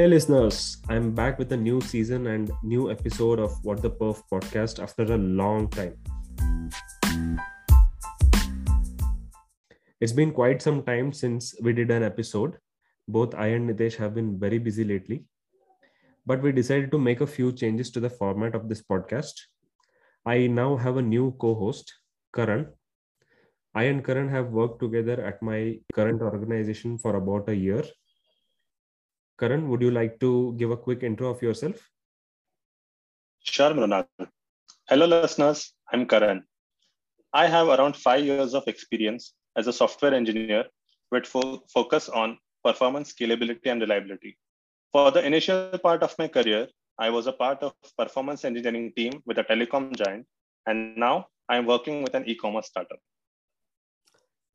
Hey, listeners, I'm back with a new season and new episode of What the Perf podcast after a long time. It's been quite some time since we did an episode. Both I and Nitesh have been very busy lately, but we decided to make a few changes to the format of this podcast. I now have a new co host, Karan. I and Karan have worked together at my current organization for about a year Karan, would you like to give a quick intro of yourself? Sure, Mrunal. Hello, listeners. I'm Karan. I have around five years of experience as a software engineer with fo- focus on performance, scalability, and reliability. For the initial part of my career, I was a part of performance engineering team with a telecom giant, and now I'm working with an e-commerce startup.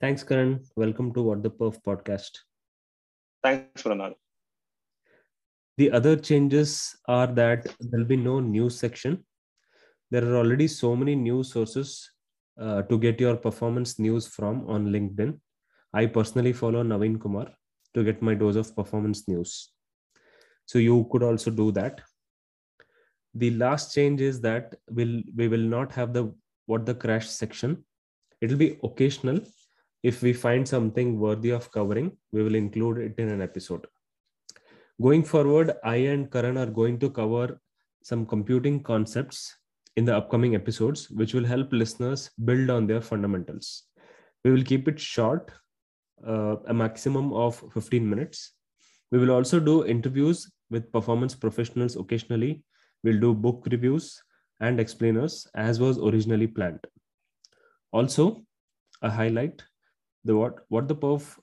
Thanks, Karan. Welcome to What the Perf podcast. Thanks, Mrunal. The other changes are that there'll be no news section. There are already so many news sources uh, to get your performance news from on LinkedIn. I personally follow Naveen Kumar to get my dose of performance news. So you could also do that. The last change is that we'll, we will not have the what the crash section. It'll be occasional. If we find something worthy of covering, we will include it in an episode. Going forward, I and Karan are going to cover some computing concepts in the upcoming episodes, which will help listeners build on their fundamentals. We will keep it short, uh, a maximum of 15 minutes. We will also do interviews with performance professionals occasionally. We'll do book reviews and explainers as was originally planned. Also, a highlight the what, what the perf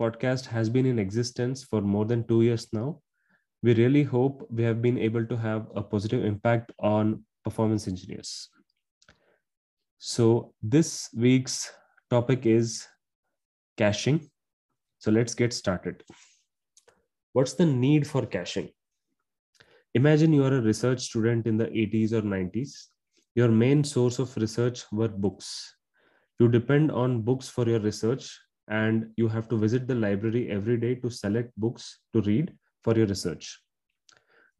podcast has been in existence for more than two years now. We really hope we have been able to have a positive impact on performance engineers. So, this week's topic is caching. So, let's get started. What's the need for caching? Imagine you are a research student in the 80s or 90s. Your main source of research were books. You depend on books for your research and you have to visit the library every day to select books to read for your research.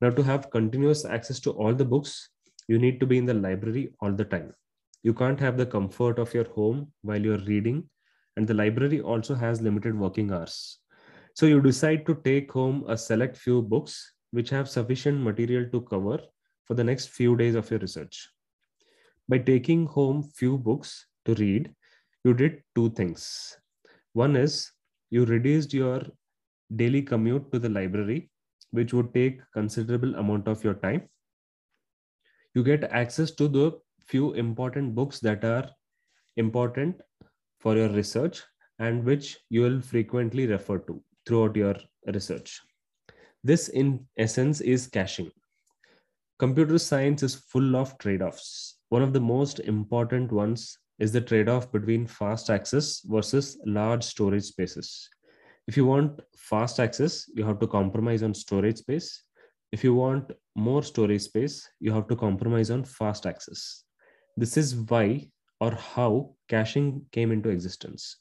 Now, to have continuous access to all the books, you need to be in the library all the time. You can't have the comfort of your home while you're reading, and the library also has limited working hours. So, you decide to take home a select few books which have sufficient material to cover for the next few days of your research. By taking home few books to read, you did two things. One is you reduced your daily commute to the library, which would take considerable amount of your time. You get access to the few important books that are important for your research and which you will frequently refer to throughout your research. This, in essence, is caching. Computer science is full of trade offs. One of the most important ones is the trade off between fast access versus large storage spaces. If you want fast access, you have to compromise on storage space. If you want more storage space, you have to compromise on fast access. This is why or how caching came into existence.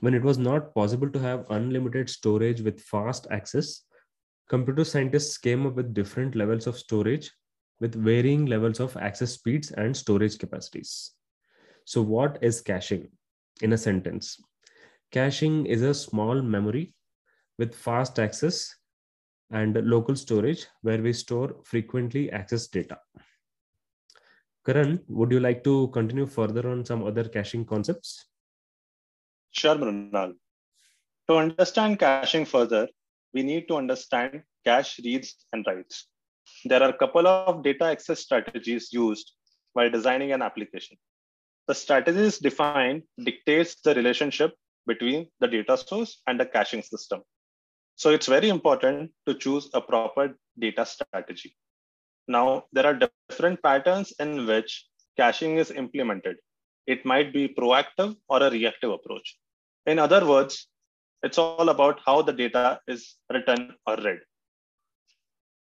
When it was not possible to have unlimited storage with fast access, computer scientists came up with different levels of storage with varying levels of access speeds and storage capacities. So, what is caching in a sentence? Caching is a small memory with fast access and local storage where we store frequently accessed data. Karan, would you like to continue further on some other caching concepts? Sure, Mrunal. To understand caching further, we need to understand cache reads and writes. There are a couple of data access strategies used while designing an application. The strategies defined dictates the relationship between the data source and the caching system. So it's very important to choose a proper data strategy. Now, there are different patterns in which caching is implemented. It might be proactive or a reactive approach. In other words, it's all about how the data is written or read.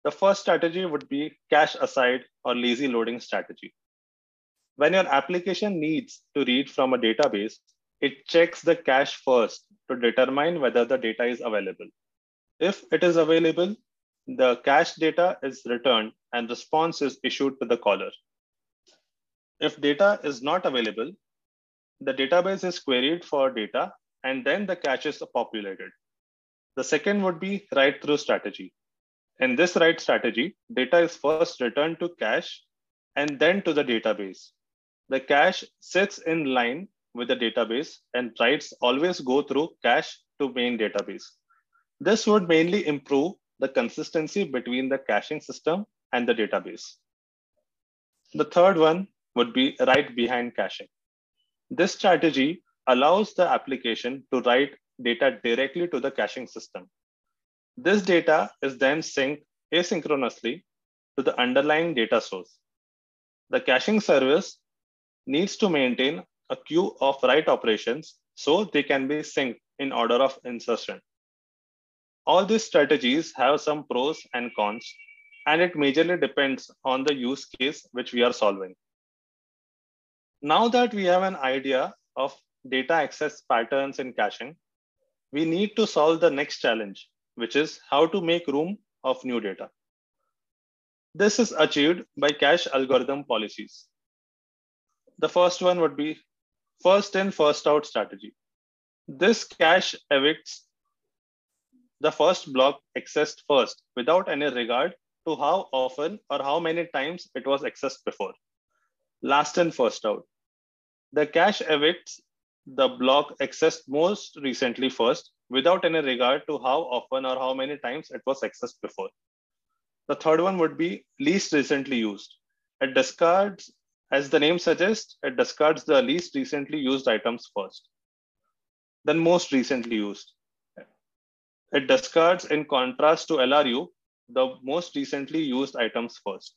The first strategy would be cache aside or lazy loading strategy. When your application needs to read from a database, it checks the cache first to determine whether the data is available. If it is available, the cache data is returned and response is issued to the caller. If data is not available, the database is queried for data and then the cache is populated. The second would be write through strategy. In this write strategy, data is first returned to cache and then to the database. The cache sits in line with the database and writes always go through cache to main database. This would mainly improve the consistency between the caching system and the database. The third one would be write behind caching. This strategy allows the application to write data directly to the caching system. This data is then synced asynchronously to the underlying data source. The caching service needs to maintain a queue of write operations so they can be synced in order of insertion. All these strategies have some pros and cons, and it majorly depends on the use case which we are solving. Now that we have an idea of data access patterns in caching, we need to solve the next challenge, which is how to make room of new data. This is achieved by cache algorithm policies. The first one would be first in, first out strategy. This cache evicts the first block accessed first without any regard to how often or how many times it was accessed before. Last in, first out. The cache evicts the block accessed most recently first without any regard to how often or how many times it was accessed before. The third one would be least recently used. It discards, as the name suggests, it discards the least recently used items first. Then most recently used. It discards in contrast to LRU, the most recently used items first.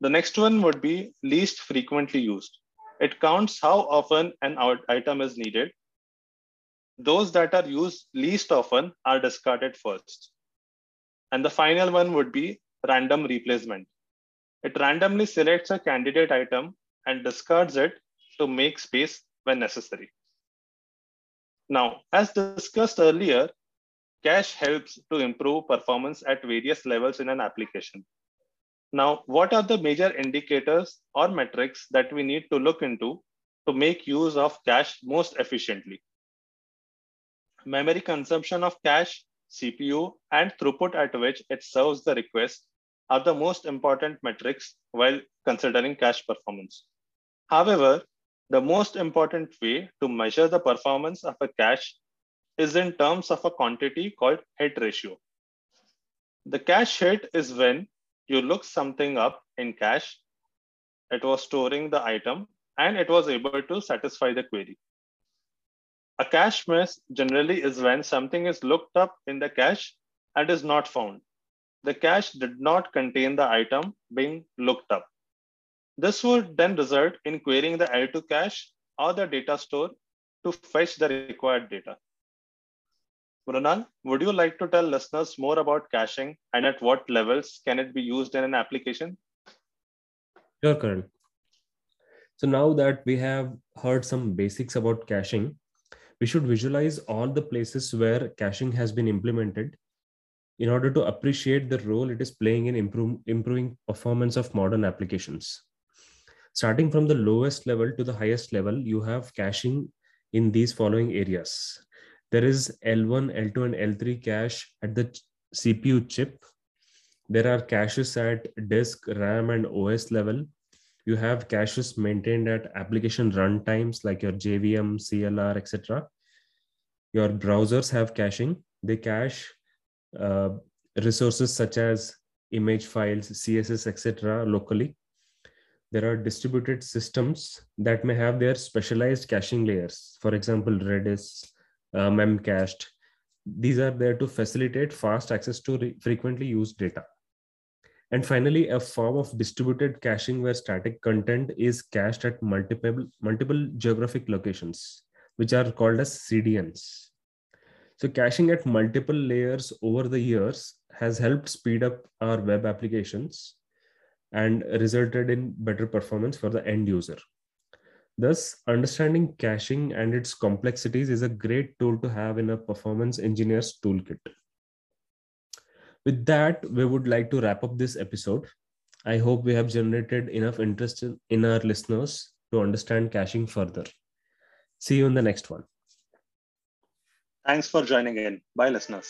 The next one would be least frequently used. It counts how often an item is needed. Those that are used least often are discarded first. And the final one would be random replacement. It randomly selects a candidate item and discards it to make space when necessary. Now, as discussed earlier, Cache helps to improve performance at various levels in an application. Now, what are the major indicators or metrics that we need to look into to make use of cache most efficiently? Memory consumption of cache, CPU, and throughput at which it serves the request are the most important metrics while considering cache performance. However, the most important way to measure the performance of a cache is in terms of a quantity called hit ratio. The cache hit is when you look something up in cache, it was storing the item, and it was able to satisfy the query. A cache miss generally is when something is looked up in the cache and is not found. The cache did not contain the item being looked up. This would then result in querying the L2 cache or the data store to fetch the required data. Mrunal, would you like to tell listeners more about caching and at what levels can it be used in an application? Sure, Karan. So now that we have heard some basics about caching, we should visualize all the places where caching has been implemented in order to appreciate the role it is playing in improve, improving performance of modern applications. Starting from the lowest level to the highest level, you have caching in these following areas there is L1, L2, and L3 cache at the CPU chip. There are caches at disk, RAM, and OS level. You have caches maintained at application runtimes like your JVM, CLR, etc. Your browsers have caching. They cache uh, resources such as image files, CSS, etc. locally. There are distributed systems that may have their specialized caching layers. For example, Redis, uh, memcached. These are there to facilitate fast access to frequently used data. And finally, a form of distributed caching where static content is cached at multiple, multiple geographic locations, which are called as CDNs. So caching at multiple layers over the years has helped speed up our web applications and resulted in better performance for the end user. Thus, understanding caching and its complexities is a great tool to have in a performance engineer's toolkit. with that, we would like to wrap up this episode. I hope we have generated enough interest in, our listeners to understand caching further. See you in the next one. Thanks for joining in. Bye, listeners.